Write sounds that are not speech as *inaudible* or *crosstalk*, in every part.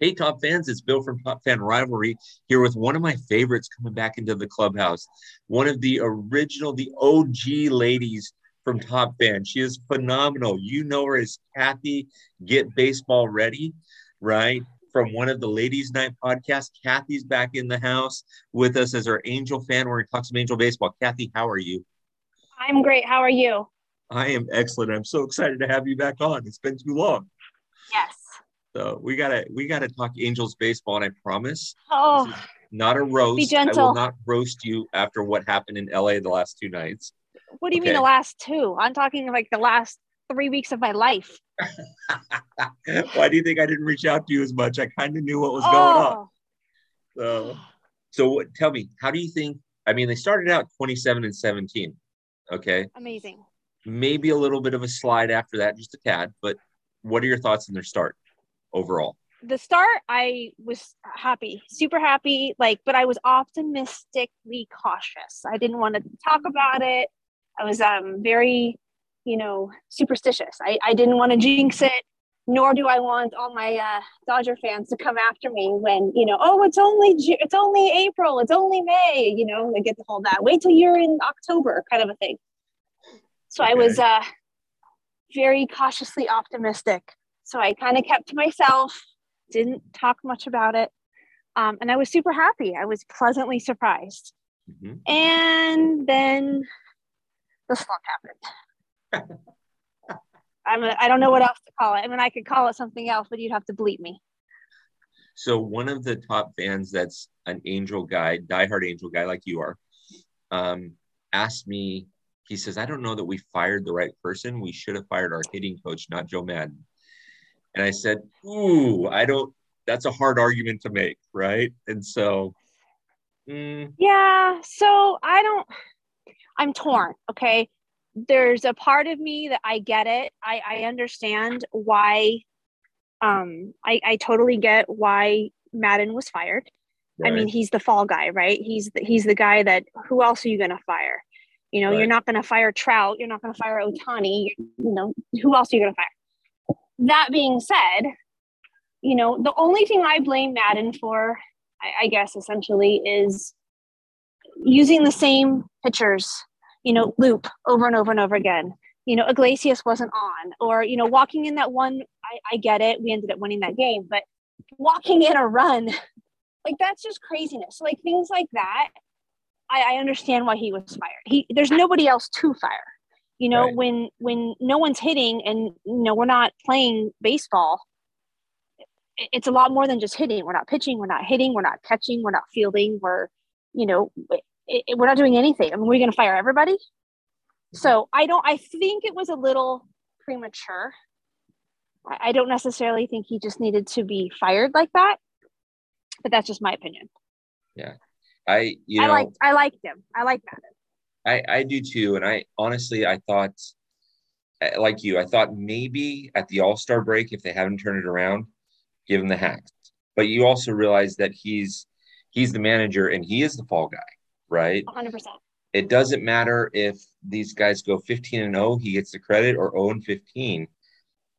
Hey, Top Fans, it's Bill from Top Fan Rivalry here with one of my favorites coming back into the clubhouse. One of the original, the OG ladies from Top Fan. She is phenomenal. You know her as Cathy Get Baseball Ready, right? From one of the Ladies Night podcasts. Cathy's back in the house with us as our Angel fan. We're going to talk some Angel baseball. Cathy, how are you? I'm great. How are you? I am excellent. I'm so excited to have you back on. It's been too long. Yes. So we gotta we gotta talk Angels baseball, and I promise. Oh, not a roast. Be gentle. I will not roast you after what happened in LA the last two nights. What do you Okay. mean the last two? I'm talking like the last three weeks of my life. *laughs* Why do you think I didn't reach out to you as much? I kind of knew what was going on. oh, So, so what, tell me, how do you think? I mean, they started out 27 and 17. Okay, amazing. maybe a little bit of a slide after that, just a tad. But what are your thoughts on their start overall? The start, I was happy, super happy. Like, but I was optimistically cautious. I didn't want to talk about it. I was um very, you know, superstitious. I, I didn't want to jinx it. Nor do I want all my uh, Dodger fans to come after me when you know, oh, it's only Ju- it's only April, it's only May. You know, they get the whole that. Wait till you're in October, kind of a thing. So I was uh, very cautiously optimistic. So I kind of kept to myself, didn't talk much about it. Um, and I was super happy. I was pleasantly surprised. Mhm. And then the slump happened. *laughs* I'm a, I don't know what else to call it. I mean, I could call it something else, but you'd have to bleep me. So one of the top fans that's an Angel guy, diehard Angel guy like you are, um, asked me. He says, "I don't know that we fired the right person. We should have fired our hitting coach, not Joe Maddon." And I said, "Ooh, I don't. That's a hard argument to make, right?" And so, mm, Yeah. So I don't, I'm torn. Okay. There's a part of me that I get it. I, I understand why. Um, I, I totally get why Maddon was fired. I mean, he's the fall guy, right? He's the, he's the guy that who else are you going to fire? You know, Right. you're not going to fire Trout. You're not going to fire Ohtani. You know, who else are you going to fire? That being said, you know, the only thing I blame Maddon for, I, I guess, essentially, is using the same pitchers, you know, Loup over and over and over again. You know, Iglesias wasn't on, or you know, walking in that one. I, I get it. We ended up winning that game, but walking in a run *laughs* like that's just craziness like things like that I, I understand why he was fired he there's nobody else to fire you know Right. when when no one's hitting and you know we're not playing baseball it's a lot more than just hitting we're not pitching we're not hitting we're not catching we're not fielding we're you know we're not doing anything i mean we're going to fire everybody so i don't i think it was a little premature I, I don't necessarily think he just needed to be fired like that but that's just my opinion Yeah, I you know I liked I liked him. I like Maddon. I I do too, and I honestly I thought eh, like you, I thought maybe at the All Star break if they haven't turned it around, give him the hacks. But you also realize that he's he's the manager and he is the fall guy, right? 100%. It doesn't matter if these guys go 15 and 0, he gets the credit, or 0 and 15,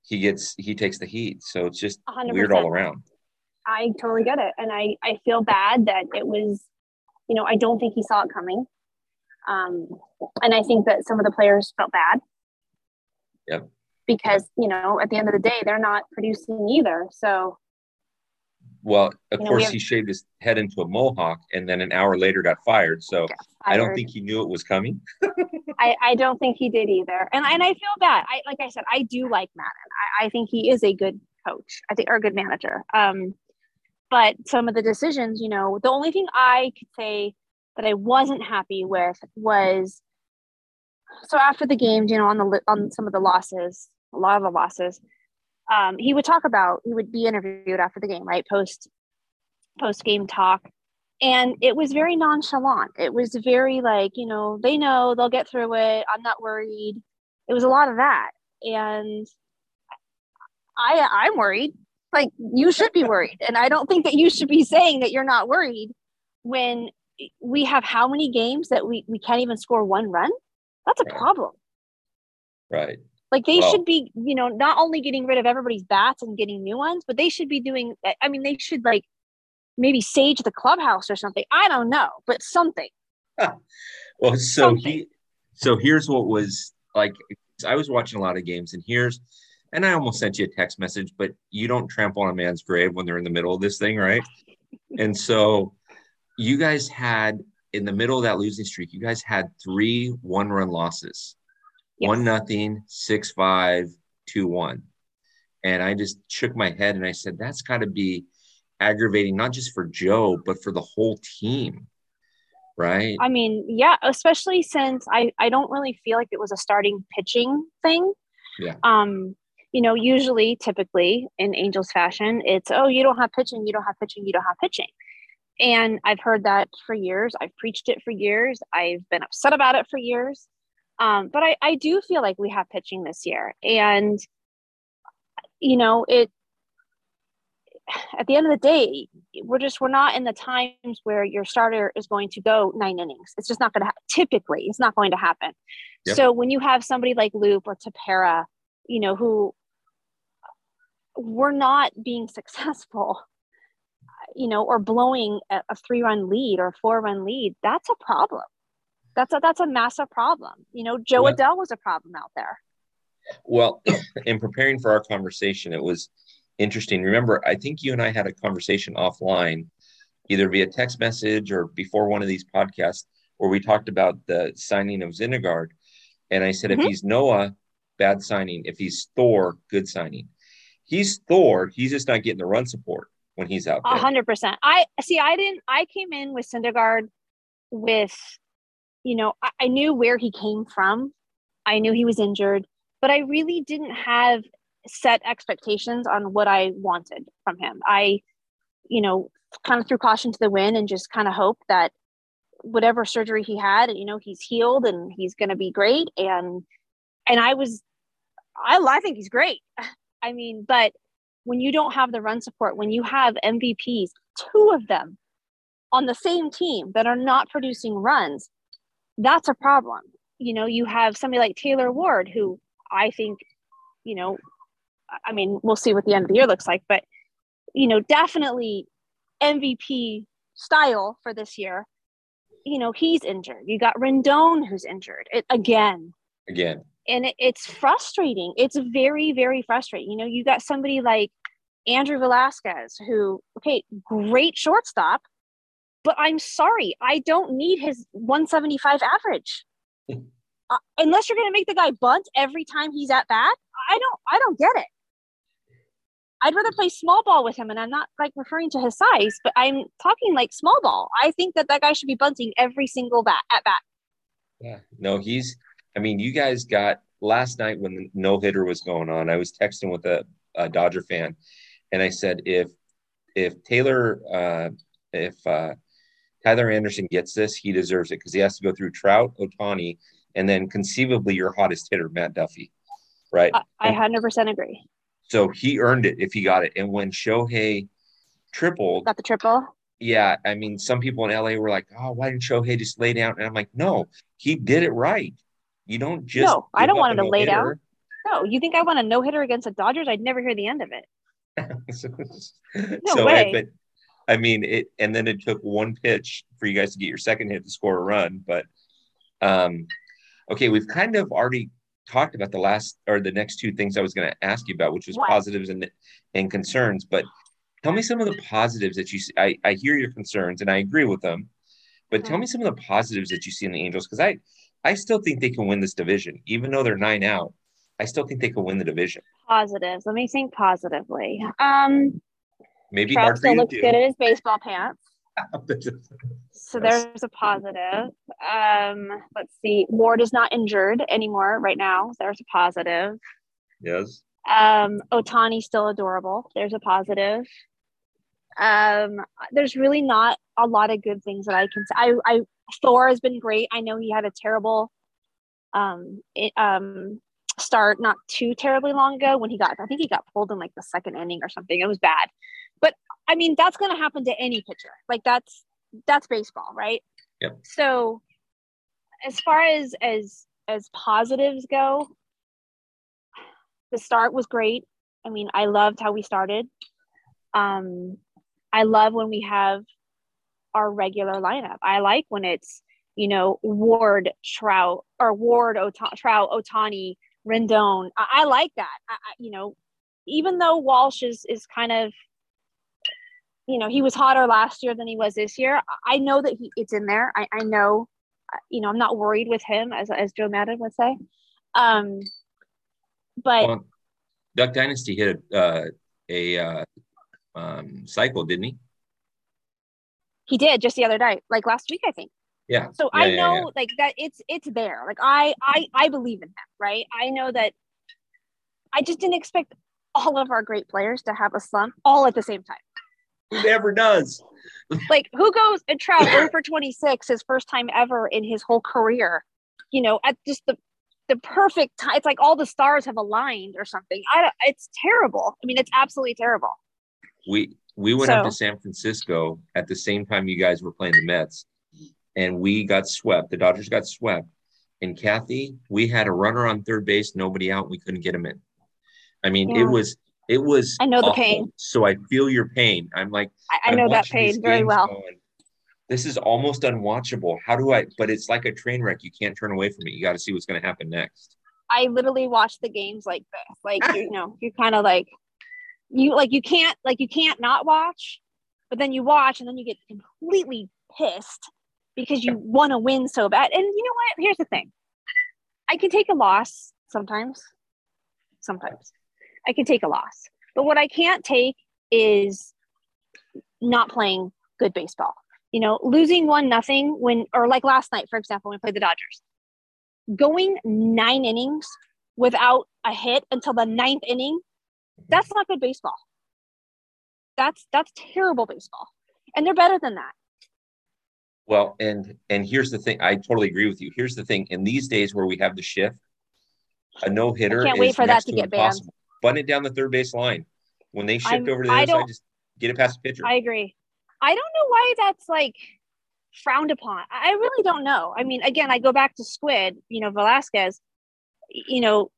he gets he takes the heat. So it's just 100%. weird all around. I totally get it. And I, I feel bad that it was, you know, I don't think he saw it coming. Um, and I think that some of the players felt bad. Yep. Because, you know, at the end of the day, they're not producing either. So, Well, of You know, course, have- he shaved his head into a mohawk and then an hour later got fired. So got I don't think he knew it was coming. *laughs* I, I don't think he did either. And, and I feel bad. I, like I said, I do like Maddon. I, I think he is a good coach. I think, or a good manager. Um, but some of the decisions, you know, the only thing I could say that I wasn't happy with was so after the game, you know, on the on some of the losses, a lot of the losses, um, he would talk about he would be interviewed after the game, right? Post post game talk, and it was very nonchalant. It was very like, you know, they know they'll get through it. I'm not worried. It was a lot of that, and I I'm worried. Like you should be worried, and I don't think that you should be saying that you're not worried when we have how many games that we we can't even score one run. That's a Right. problem. Right. Like they Well- should be, you know, not only getting rid of everybody's bats and getting new ones, but they should be doing. I- mean, they should like maybe sage the clubhouse or something. I don't know, but something. Well, so Something. he, so here's what was like. I was watching a lot of games, and here's, and I almost sent you a text message, but you don't trample on a man's grave when they're in the middle of this thing, right? and so, you guys had in the middle of that losing streak, you guys had three one-run losses, one nothing, six five, two one, and I just shook my head and I said, that's got to be aggravating, not just for Joe, but for the whole team, right? I mean, yeah, especially since I I don't really feel like it was a starting pitching thing. Yeah. Um, you know, usually, typically in Angels fashion, it's oh, you don't have pitching, you don't have pitching, you don't have pitching. And I've heard that for years. I've preached it for years. I've been upset about it for years. Um, but I, I do feel like we have pitching this year. And, you know, it, at the end of the day, we're just we're not in the times where your starter is going to go nine innings. It's just not going to happen. Typically, it's not going to happen. Yep. So when you have somebody like Loup or Tepera, you know, who we're not being *laughs* successful, you know, or blowing a, a three-run lead or a four-run lead, that's a problem. That's a that's a massive problem. You know, Joe Well- Adele was a problem out there. Well, *clears throat* in preparing for our conversation, it was interesting. Remember, I think you and I had a conversation offline, either via text message or before one of these podcasts, where we talked about the signing of Syndergaard. And I said, Mhm. if he's Noah, bad signing. If he's Thor, good signing. He's Thor. He's just not getting the run support when he's out A hundred percent. I see. I didn't. I came in with Syndergaard with, you know, I, I knew where he came from. I knew he was injured, but I really didn't have set expectations on what I wanted from him. I, you know, kind of threw caution to the wind and just kind of hoped that whatever surgery he had, you know, he's healed and he's going to be great. And and I was, I I think he's great. *laughs* I mean, but when you don't have the run support, when you have MVPs, two of them on the same team that are not producing runs, that's a problem. You know, you have somebody like Taylor Ward, who I think, you know, I- mean, we'll see what the end of the year looks like, but, you know, definitely MVP style for this year. You know, he's injured. You got Rendon who's injured it, again Again, and it, it's frustrating. It's very, very frustrating. You know, you got somebody like Andrew Velazquez, who, okay, great shortstop, but I'm sorry, I don't need his 175 average. *laughs* uh, unless you're going to make the guy bunt every time he's at bat, I don't, I don't get it. I'd rather play small ball with him, and I'm not like referring to his size, but I'm talking like small ball. I think that that guy should be bunting every single bat at bat. Yeah, no, he's. I mean, you guys got last night when the no hitter was going on. I was texting with a, a Dodger fan, and I said, if if Taylor, uh, if uh, Tyler Anderson gets this, he deserves it because he has to go through Trout, Ohtani, and then conceivably your hottest hitter, Matt Duffy, right? I, I 100% agree. So he earned it if he got it. And when Shohei tripled, Got the triple. yeah, I mean, some people in LA were like, "Oh, why didn't Shohei just lay down?" And I'm like, "No, he did it right. You don't just No, I don't want him to lay down. no-hitter." You think I want a no hitter against the Dodgers? I'd never hear the end of it. *laughs* no I, way. but I mean it, and then it took one pitch for you guys to get your second hit to score a run. But um, okay, we've kind of already talked about the last or the next two things I was going to ask you about, which was What? positives and and concerns. But tell me some of the positives that you see. I, I hear your concerns and I agree with them, but tell Mhm. me some of the positives that you see in the Angels because I I still think they can win this division, even though they're nine out. I still think they can win the division. Positives. Let me think positively. Um, Maybe Trout still looks good in his baseball pants. *laughs* So there's a positive. Um, let's see. Ward is not injured anymore right now. There's a positive. yes. Um, Ohtani's still adorable. There's a positive. Um, there's really not a lot of good things that I can say. I, I Thor has been great. I know he had a terrible um it, um start not too terribly long ago when he got I think he got pulled in like the second inning or something. It was bad. But I mean that's gonna happen to any pitcher. Like that's that's baseball, right? Yep. So as far as as as positives go, the start was great. I mean, I loved how we started. Um, I love when we have our regular lineup. I like when it's, you know, Ward, Trout, or Ward, Ota- Trout, Ohtani, Rendon. I, I like that. I, I, you know, even though Walsh is is kind of, you know, he was hotter last year than he was this year. I know that he it's in there. I, I know, you know, I'm not worried with him as as Joe Maddon would say. Um, but well, Duck Dynasty hit a uh, a uh, um, cycle, didn't he? He did just the other day, like last week, I think. Yeah. So yeah, I yeah, know yeah. like that it's it's there. Like I I I believe in him, right? I know that I just didn't expect all of our great players to have a slump all at the same time. Who never does? like who goes and Trout *laughs* 0 for 26 his first time ever in his whole career, you know, at just the the perfect time. It's like all the stars have aligned or something. I don't, it's terrible. I mean, it's absolutely terrible. We we went so, up to San Francisco at the same time you guys were playing the Mets, and we got swept. The Dodgers got swept, and Cathy, we had a runner on third base, nobody out, we couldn't get him in. I mean, yeah. it was it was. I know awful. the pain. So I feel your pain. I'm like, I, I know that pain very well. Going, this is almost unwatchable. How do I? But it's like a train wreck. You can't turn away from it. You got to see what's going to happen next. I literally watch the games like this. Like *laughs* you know, you kind of like you like you can't like you can't not watch, but then you watch and then you get completely pissed because you want to win so bad. And you know what? Here's the thing. I can take a loss sometimes. Sometimes. I can take a loss. But what I can't take is not playing good baseball. You know, losing one nothing when or like last night, for example, when we played the Dodgers. Going nine innings without a hit until the ninth inning that's not good baseball. That's that's terrible baseball. And they're better than that. Well, and and here's the thing. I totally agree with you. Here's the thing. In these days where we have the shift, a no hitter. Can't wait for that to, to get impossible. banned. Button it down the third base line. When they shift I'm, over to the other side, just get it past the pitcher. I agree. I don't know why that's like frowned upon. I really don't know. I mean, again, I go back to Squid, you know, Velazquez, you know,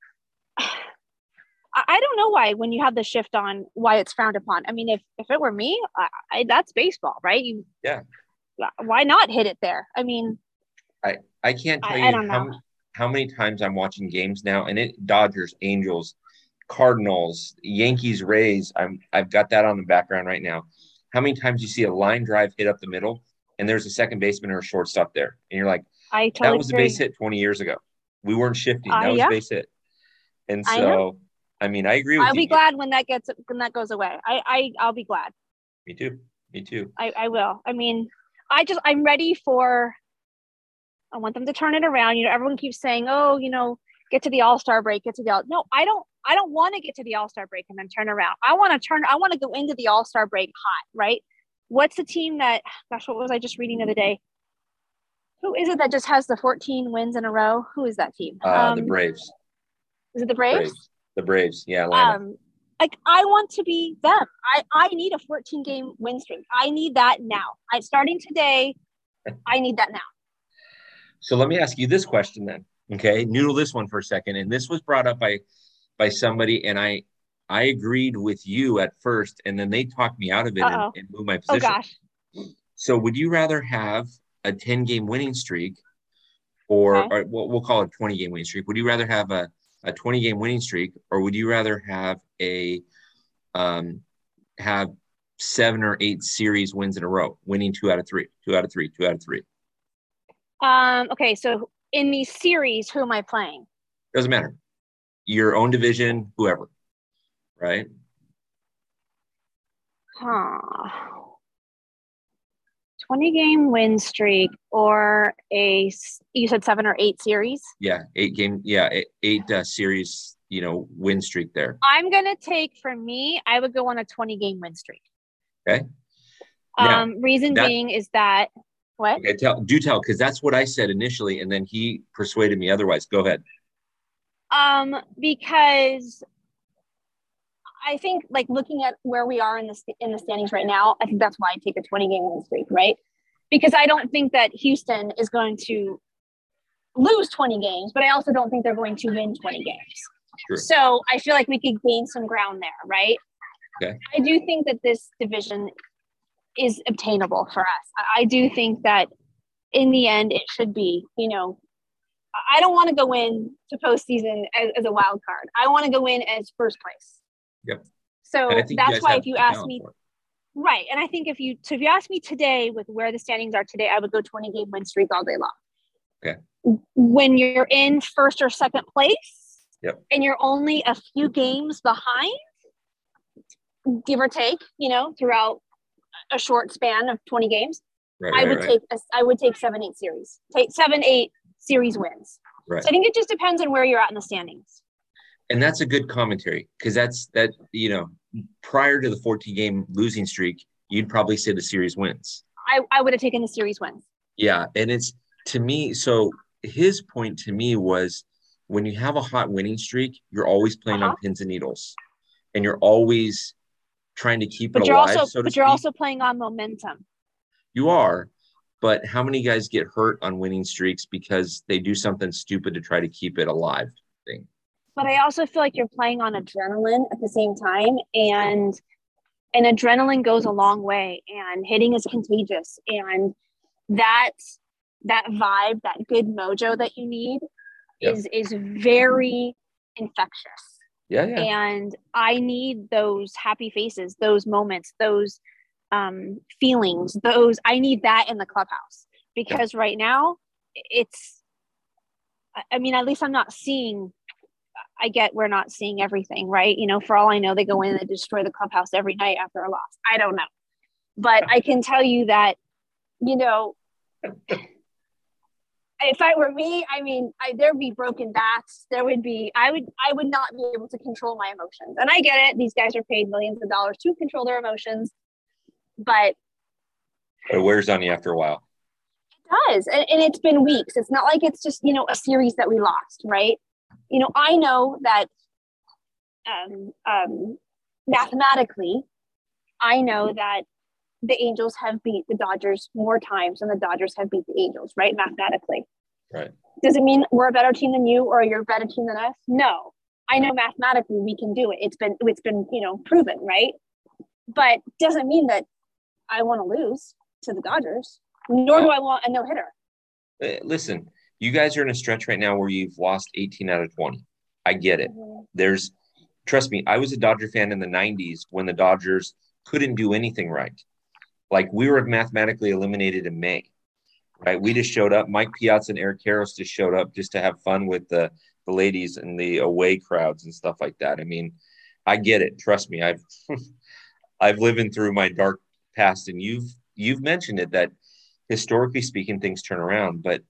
I don't know why when you have the shift on why it's frowned upon. I mean, if if it were me, I, I, that's baseball, right? You yeah. Why not hit it there? I mean, I I can't tell you how how many times I'm watching games now, and it Dodgers, Angels, Cardinals, Yankees, Rays. I'm I've got that on the background right now. How many times you see a line drive hit up the middle, and there's a second baseman or a shortstop there, and you're like, I totally that was agree. a base hit 20 years ago. We weren't shifting. That uh, was yeah. a base hit. And so I mean, I agree with I'll you. be glad when that gets when that goes away. I, I I'll be glad. Me too. Me too. I, I will. I mean, I just I'm ready for I want them to turn it around. You know, everyone keeps saying, Oh, you know, get to the all-star break, get to the all no, I don't I don't want to get to the all-star break and then turn around. I want to turn I want to go into the all-star break hot, right? What's the team that gosh, what was I just reading the other day? Who is it that just has the 14 wins in a row? Who is that team? Uh, um, the Braves. Is it the Braves? Braves. The Braves, yeah. Atlanta. Um, like I want to be them. I I need a 14 game win streak. I need that now. I starting today. I need that now. So let me ask you this question then. Okay, noodle this one for a second. And this was brought up by by somebody, and I I agreed with you at first, and then they talked me out of it and, and, moved my Oh position. gosh. So would you rather have a 10 game winning streak, or, Okay. or we'll, we'll call it 20 game winning streak? Would you rather have a a 20 game winning streak, or would you rather have a um, have seven or eight series wins in a row, winning two out of three, two out of three, two out of three? Um. Okay. So in these series, who am I playing? Doesn't matter. Your own division, whoever, right? Huh. 20 game win streak or a you said seven or eight series Yeah, eight game, yeah, eight, eight uh, series, you know, win streak there. i'm gonna take for me i would go on a 20 game win streak Okay. Now, um reason that- being is that what Okay, tell, do tell, because that's what I said initially, and then he persuaded me otherwise. Go ahead. um because i think like looking at where we are in the in the standings right now i think that's why i take a 20 game win streak right because i don't think that houston is going to lose 20 games but i also don't think they're going to win 20 games True. So I feel like we could gain some ground there, right? Okay. I do think that this division is obtainable for us. I- do think that in the end, it should be, you know, I- I don't want to go in to postseason as, as a wild card. I want to go in as first place. Yep. So And I think you that's why if you ask me, right, and I think if you so if you ask me today with where the standings are today, I would go 20 game win streak all day long. Okay. When you're in first or second place, Yep. and you're only a few games behind, give or take, you know, throughout a short span of 20 games, right, I right, would right, take a, I would take seven, eight series, take seven, eight series wins. right. So I think it just depends on where you're at in the standings. And that's a good commentary because that's that you know prior to the 14 game losing streak you'd probably say the series wins I, I would have taken the series wins. yeah and it's to me so his point to me was when you have a hot winning streak you're always playing on Uh-huh. pins and needles and you're always trying to keep But it you're alive also so but you're speak. also playing on momentum. you are but how many guys get hurt on winning streaks because they do something stupid to try to keep it alive thing But I also feel like you're playing on adrenaline at the same time. And and adrenaline goes a long way and hitting is contagious. And that that vibe, that good mojo that you need Yep. is is very infectious. yeah yeah and i need those happy faces those moments those um, feelings those i need that in the clubhouse because right now it's I- i mean at least i'm not seeing i get we're not seeing everything right you know for all i know they go in and destroy the clubhouse every night after a loss i don't know but i can tell you that you know if I were me, I mean, I, there'd be broken bats. There would be, I would, I would not be able to control my emotions. And I get it; these guys are paid millions of dollars to control their emotions, but it wears on you after a while it does, and, and it's been weeks. It's not like it's just you know a series that we lost, right? You know, I know that um, um, mathematically, I know that the Angels have beat the Dodgers more times than the Dodgers have beat the Angels, right? Mathematically. Right. Does it mean we're a better team than you or you're a better team than us? No. I know mathematically we can do it. It's been it's been, you know, proven, right? But doesn't mean that I want to lose to the Dodgers, nor do I want a no hitter. Uh, listen, you guys are in a stretch right now where you've lost 18 out of 20. I get it. Mm-hmm. There's, trust me, I was a Dodger fan in the 90s when the Dodgers couldn't do anything right. Like we were mathematically eliminated in May, right? We just showed up. Mike Piazza and Eric Karros just showed up just to have fun with the, the ladies and the away crowds and stuff like that. I mean, I get it. Trust me, I've *laughs* I've lived through my dark past, and you've you've mentioned it that historically speaking, things turn around. But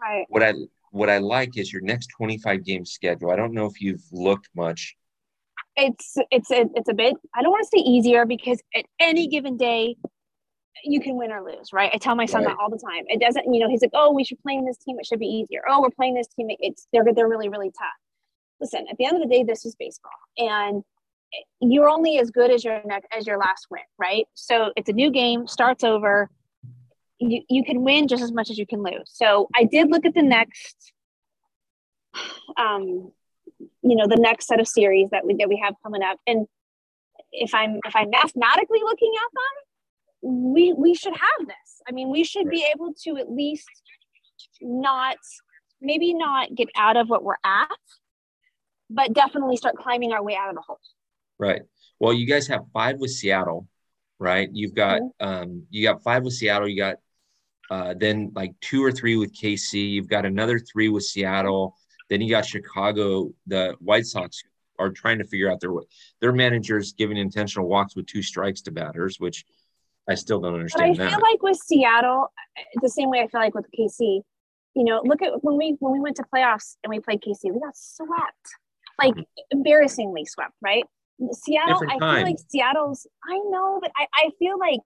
Right. what I what I like is your next 25 game schedule. I don't know if you've looked much. It's it's a, it's a bit I don't want to say easier because at any given day you can win or lose, right? I tell my son Right. that all the time. It doesn't, you know, he's like, "Oh, we should play in this team. It should be easier. Oh, we're playing this team. It's they're they're really really tough." Listen, at the end of the day, this is baseball, and you're only as good as your next as your last win, right? So it's a new game, starts over. You you can win just as much as you can lose. So I did look at the next, um, you know, the next set of series that we that we have coming up, and if I'm if I'm mathematically looking at them, we we should have this. I mean, we should be able to at least not maybe not get out of what we're at, but definitely start climbing our way out of the hole. Right. Well, you guys have five with Seattle, right? You've got Mm-hmm. um you got five with Seattle, you got uh then like two or three with KC, you've got another three with Seattle, then you got Chicago, the White Sox are trying to figure out their their managers giving intentional walks with two strikes to batters, which I still don't understand. But I understand feel like with Seattle, the same way I feel like with KC, you know, look at when we when we went to playoffs and we played KC, we got swept, like embarrassingly swept, right? Seattle, I feel like Seattle's. I know, but I, I feel like,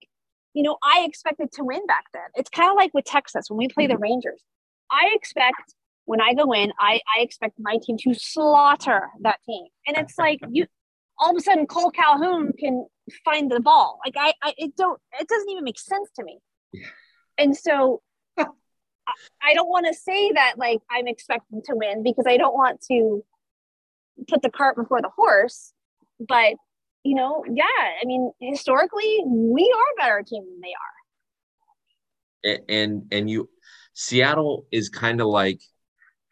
you know, I expected to win back then. It's kind of like with Texas when we play the mm-hmm. Rangers. I expect when I go in, I I expect my team to slaughter that team, and it's like you. All of a sudden, Cole Calhoun can find the ball. Like I, I it don't. It doesn't even make sense to me. Yeah. And so, *laughs* I- I don't want to say that like I'm expecting to win because I don't want to put the cart before the horse, but you know, yeah, I mean, historically, we are a better team than they are. And and you, Seattle is kind of like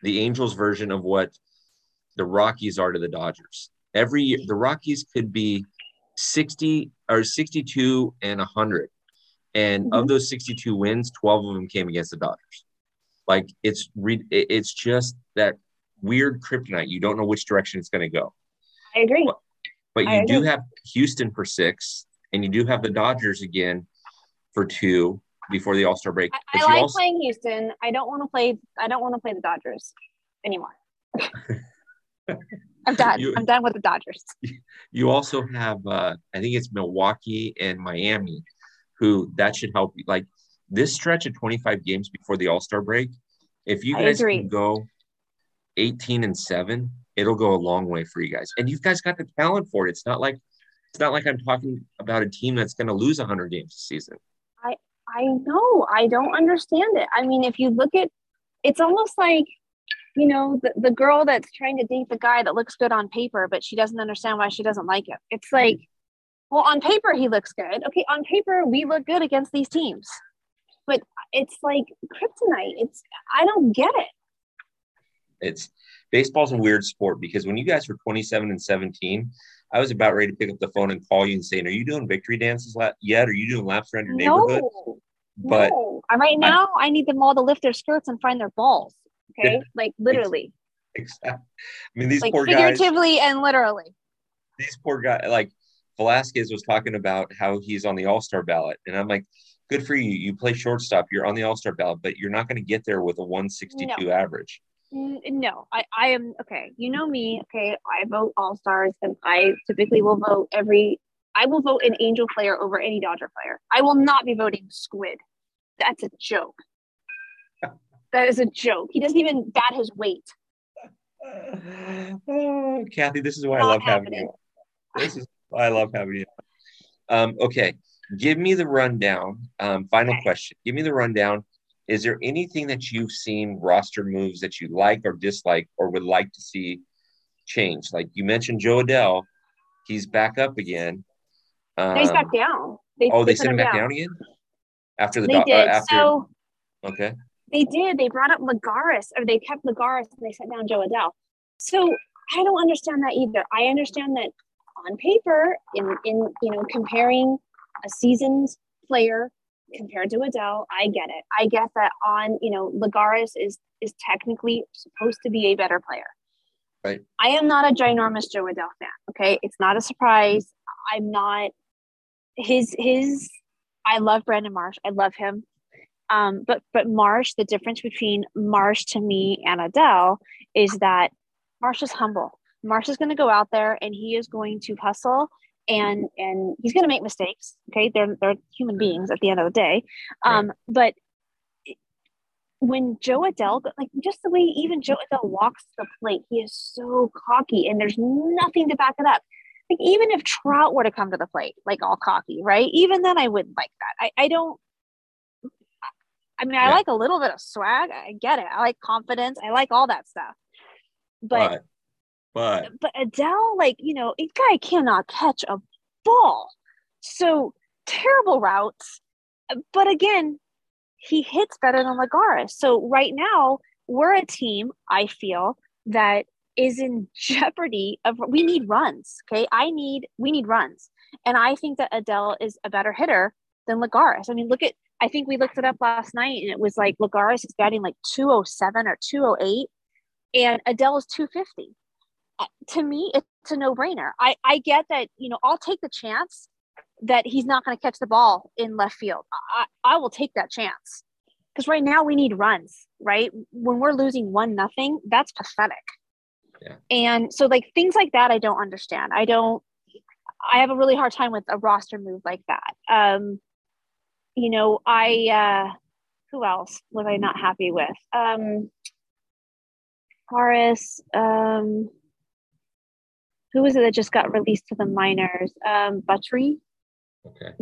the Angels version of what the Rockies are to the Dodgers. Every year, the Rockies could be 60 or 62 and 100. And mm-hmm. of those 62 wins, 12 of them came against the Dodgers. Like it's re- it's just that weird kryptonite. You don't know which direction it's going to go. I agree. But, but you do have Houston for six, and you do have the Dodgers again for two before the All Star break. I, I like also, playing Houston. I don't want to play. I don't want to play the Dodgers anymore. *laughs* I'm done. You, I'm done with the Dodgers. *laughs* You also have, uh, I think it's Milwaukee and Miami, who that should help you. Like this stretch of 25 games before the All Star break, if you guys can go 18 and seven, it'll go a long way for you guys. And you guys got the talent for it. It's not like it's not like I'm talking about a team that's going to lose 100 games a season. I I know. I don't understand it. I mean, if you look at, it's almost like you know, the, the girl that's trying to date the guy that looks good on paper, but she doesn't understand why she doesn't like him. It's like, well, on paper, he looks good. Okay, on paper, we look good against these teams. But it's like kryptonite. It's, I don't get it. It's baseball's a weird sport because when you guys were 27 and 17, I was about ready to pick up the phone and call you and saying, Are you doing victory dances yet? Are you doing laps around your no, neighborhood? But no. right now, I, I need them all to lift their skirts and find their balls. Okay. Yeah. Like literally. *laughs* Exactly. I mean, these like poor figuratively guys, and literally. These poor guys, like Velazquez was talking about how he's on the All Star ballot, and I'm like, good for you. You play shortstop. You're on the All Star ballot, but you're not going to get there with a 162 no. average. No, I, I am okay. You know me. Okay, I vote All Stars, and I typically will vote every. I will vote an Angel player over any Dodger player. I will not be voting Squid. That's a joke. *laughs* That is a joke. He doesn't even bat his weight. Oh, *sighs* Cathy, this is why Not I love happening. having you. This is why I love having you. Um, okay, give me the rundown. Um, final okay. question. Give me the rundown. Is there anything that you've seen roster moves that you like or dislike or would like to see change? Like you mentioned, Joe Adell, he's back up again. Um, he's back down. They, oh, they, they sent him back down. down. again after the they do- did. Uh, after, so okay. They did. They brought up Lagares, or they kept Lagares, and they sent down Joe Adell. So I don't understand that either. I understand that on paper, in in you know comparing a seasoned player compared to Adell. I get it. I get that on you know Lagares is is technically supposed to be a better player. Right. I am not a ginormous Joe Adell fan. Okay, it's not a surprise. I'm not his his. I love Brandon Marsh. I love him. Um, but but Marsh, the difference between Marsh to me and Adele is that Marsh is humble. Marsh is going to go out there and he is going to hustle and and he's going to make mistakes. Okay, they're they're human beings at the end of the day. Um, right. But when Joe Adell, like just the way even Joe Adell walks the plate, he is so cocky and there's nothing to back it up. Like even if Trout were to come to the plate, like all cocky, right? Even then I wouldn't like that. I, I don't I mean, I yeah. like a little bit of swag. I get it. I like confidence. I like all that stuff. But but but, but Adell, like, you know, a guy cannot catch a ball. So terrible routes. But again, he hits better than Lagares. So right now, we're a team, I feel, that is in *laughs* jeopardy of we need runs. Okay. I need we need runs. And I think that Adell is a better hitter than Lagares. I mean, look at I think we looked it up last night and it was like Lagares is batting like 207 or 208 and Adell is 250. To me, it's a no brainer. I, I get that, you know, I'll take the chance that he's not going to catch the ball in left field. I, I will take that chance because right now we need runs, right? When we're losing one nothing, that's pathetic. Yeah. And so, like things like that, I don't understand. I don't. I have a really hard time with a roster move like that. Um, you know, I uh who else was I not happy with? Um Horace, um who was it that just got released to the minors? Um Buttrey. Okay.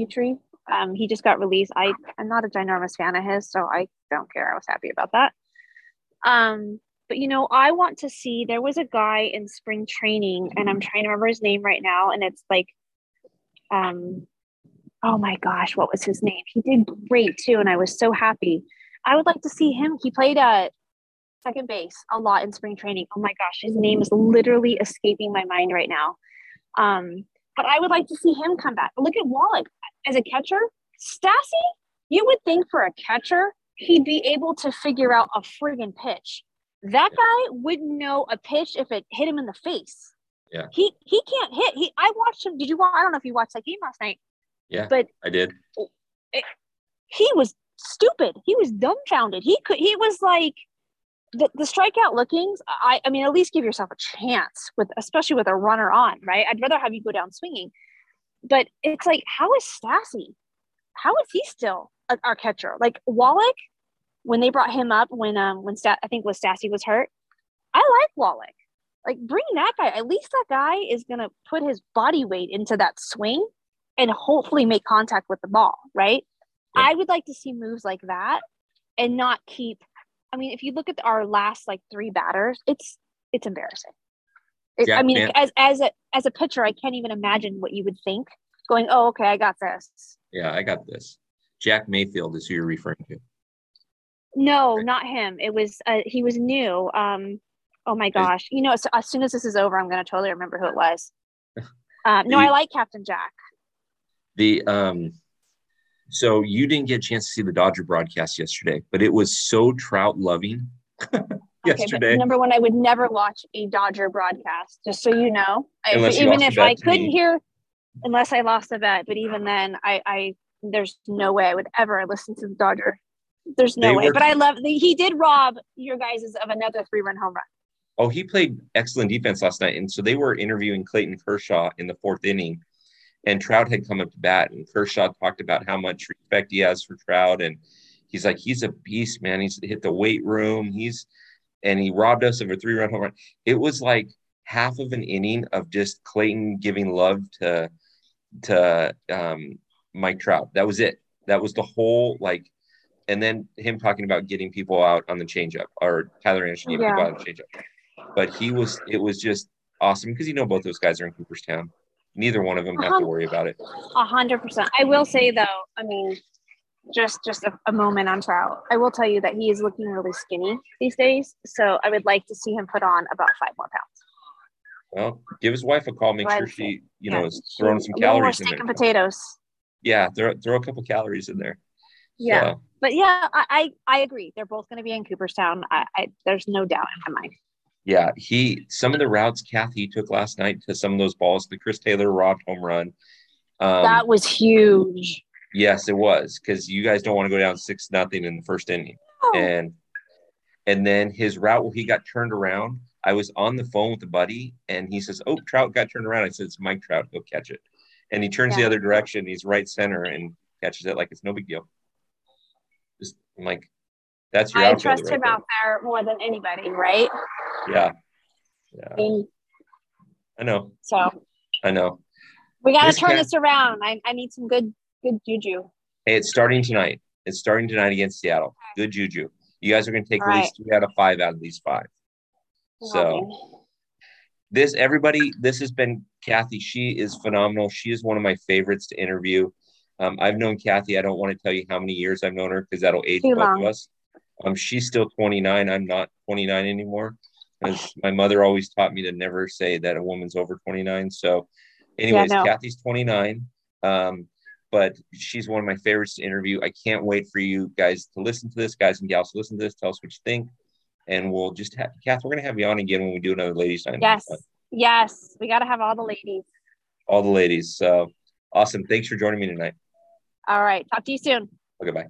Um, he just got released. I, I'm not a ginormous fan of his, so I don't care. I was happy about that. Um, But you know, I want to see there was a guy in spring training, and I'm trying to remember his name right now, and it's like um oh my gosh, what was his name? He did great too, and I was so happy. I would like to see him. He played at second base a lot in spring training. Oh my gosh, his name is literally escaping my mind right now. Um, but I would like to see him come back. Look at Wallach as a catcher. Stassi, you would think for a catcher, he'd be able to figure out a friggin' pitch. That guy wouldn't know a pitch if it hit him in the face. Yeah. He he can't hit. He I watched him. Did you watch? I don't know if you watched that game last night. Yeah. But I did. It, he was stupid. He was dumbfounded. He could. He was like the, the strikeout lookings. I I mean, at least give yourself a chance with, especially with a runner on. Right. I'd rather have you go down swinging. But it's like, how is Stassi? How is he still a, our catcher? Like Wallach, when they brought him up, when um when I think was Stassi was hurt. I like Wallach. Like bring that guy. At least that guy is gonna put his body weight into that swing and hopefully make contact with the ball, right? Yeah. I would like to see moves like that and not keep I mean, if you look at our last like three batters, it's it's embarrassing. It, I mean, man. as as a as a pitcher, I can't even imagine what you would think. Going, oh, okay, I got this. Yeah, I got this. Jack Mayfield is who you're referring to. No, okay. not him. It was uh, he was new. Um, oh my gosh, you know, as, as soon as this is over, I'm going to totally remember who it was. *laughs* Um, no, I like Captain Jack. The um, so you didn't get a chance to see the Dodger broadcast yesterday, but it was so trout loving *laughs* yesterday. Okay, number one, I would never watch a Dodger broadcast, just so you know. If, even if I couldn't me. hear, unless I lost a bet, but even then, I, I there's no way I would ever listen to the Dodger. There's no they way. Were, but I love the, he did rob your guys of another three run home run. Oh, he played excellent defense last night, and so they were interviewing Clayton Kershaw in the fourth inning and Trout had come up to bat, and Kershaw talked about how much respect he has for Trout, and he's like, he's a beast, man. He's hit the weight room. He's and he robbed us of a three-run home run. It was like half of an inning of just Clayton giving love to to um, Mike Trout. That was it. That was the whole like, and then him talking about getting people out on the changeup or Tyler Anderson getting yeah. people out on the changeup. But he was, it was just awesome because you know both those guys are in Cooperstown neither one of them have to uh-huh. worry about it. A hundred percent. I will say though, I mean, just just a, a, moment on Trout. I will tell you that he is looking really skinny these days. So I would like to see him put on about five more pounds. Well, give his wife a call. Make sure she, you know, is throwing some calories in there. and potatoes. Yeah, throw throw a couple calories in there. Yeah, so. but yeah, I, I, I agree. They're both going to be in Cooperstown. I, I there's no doubt in my mind. Yeah, he some of the routes Kathy took last night to some of those balls, the Chris Taylor robbed home run. Um, that was huge. Yes, it was because you guys don't want to go down six nothing in the first inning, oh. and and then his route where he got turned around. I was on the phone with a buddy, and he says, "Oh, Trout got turned around." I said, "It's Mike Trout. Go catch it." And he turns yeah. the other direction. He's right center and catches it like it's no big deal. Just I'm like, that's your. I trust right him there. out there more than anybody, right? Yeah. Yeah. I, I know. So. I know. We got to turn this around. I, I need some good good juju. Hey, it's starting tonight. It's starting tonight against Seattle. Good juju. You guys are going to take All at least right. three out of five out of these five. So this everybody, this has been Cathy. She is phenomenal. She is one of my favorites to interview. Um, I've known Cathy. I don't want to tell you how many years I've known her because that'll age Too both long. of us. Um, she's still 29. I'm not 29 anymore. As my mother always taught me to never say that a woman's over 29. So, anyways, yeah, no. Cathy's 29. Um, but she's one of my favorites to interview. I can't wait for you guys to listen to this, guys and gals, to listen to this. Tell us what you think, and we'll just have Kath. We're gonna have you on again when we do another ladies' time. Yes, yes, we got to have all the ladies. All the ladies. So awesome! Thanks for joining me tonight. All right, talk to you soon. Okay, bye.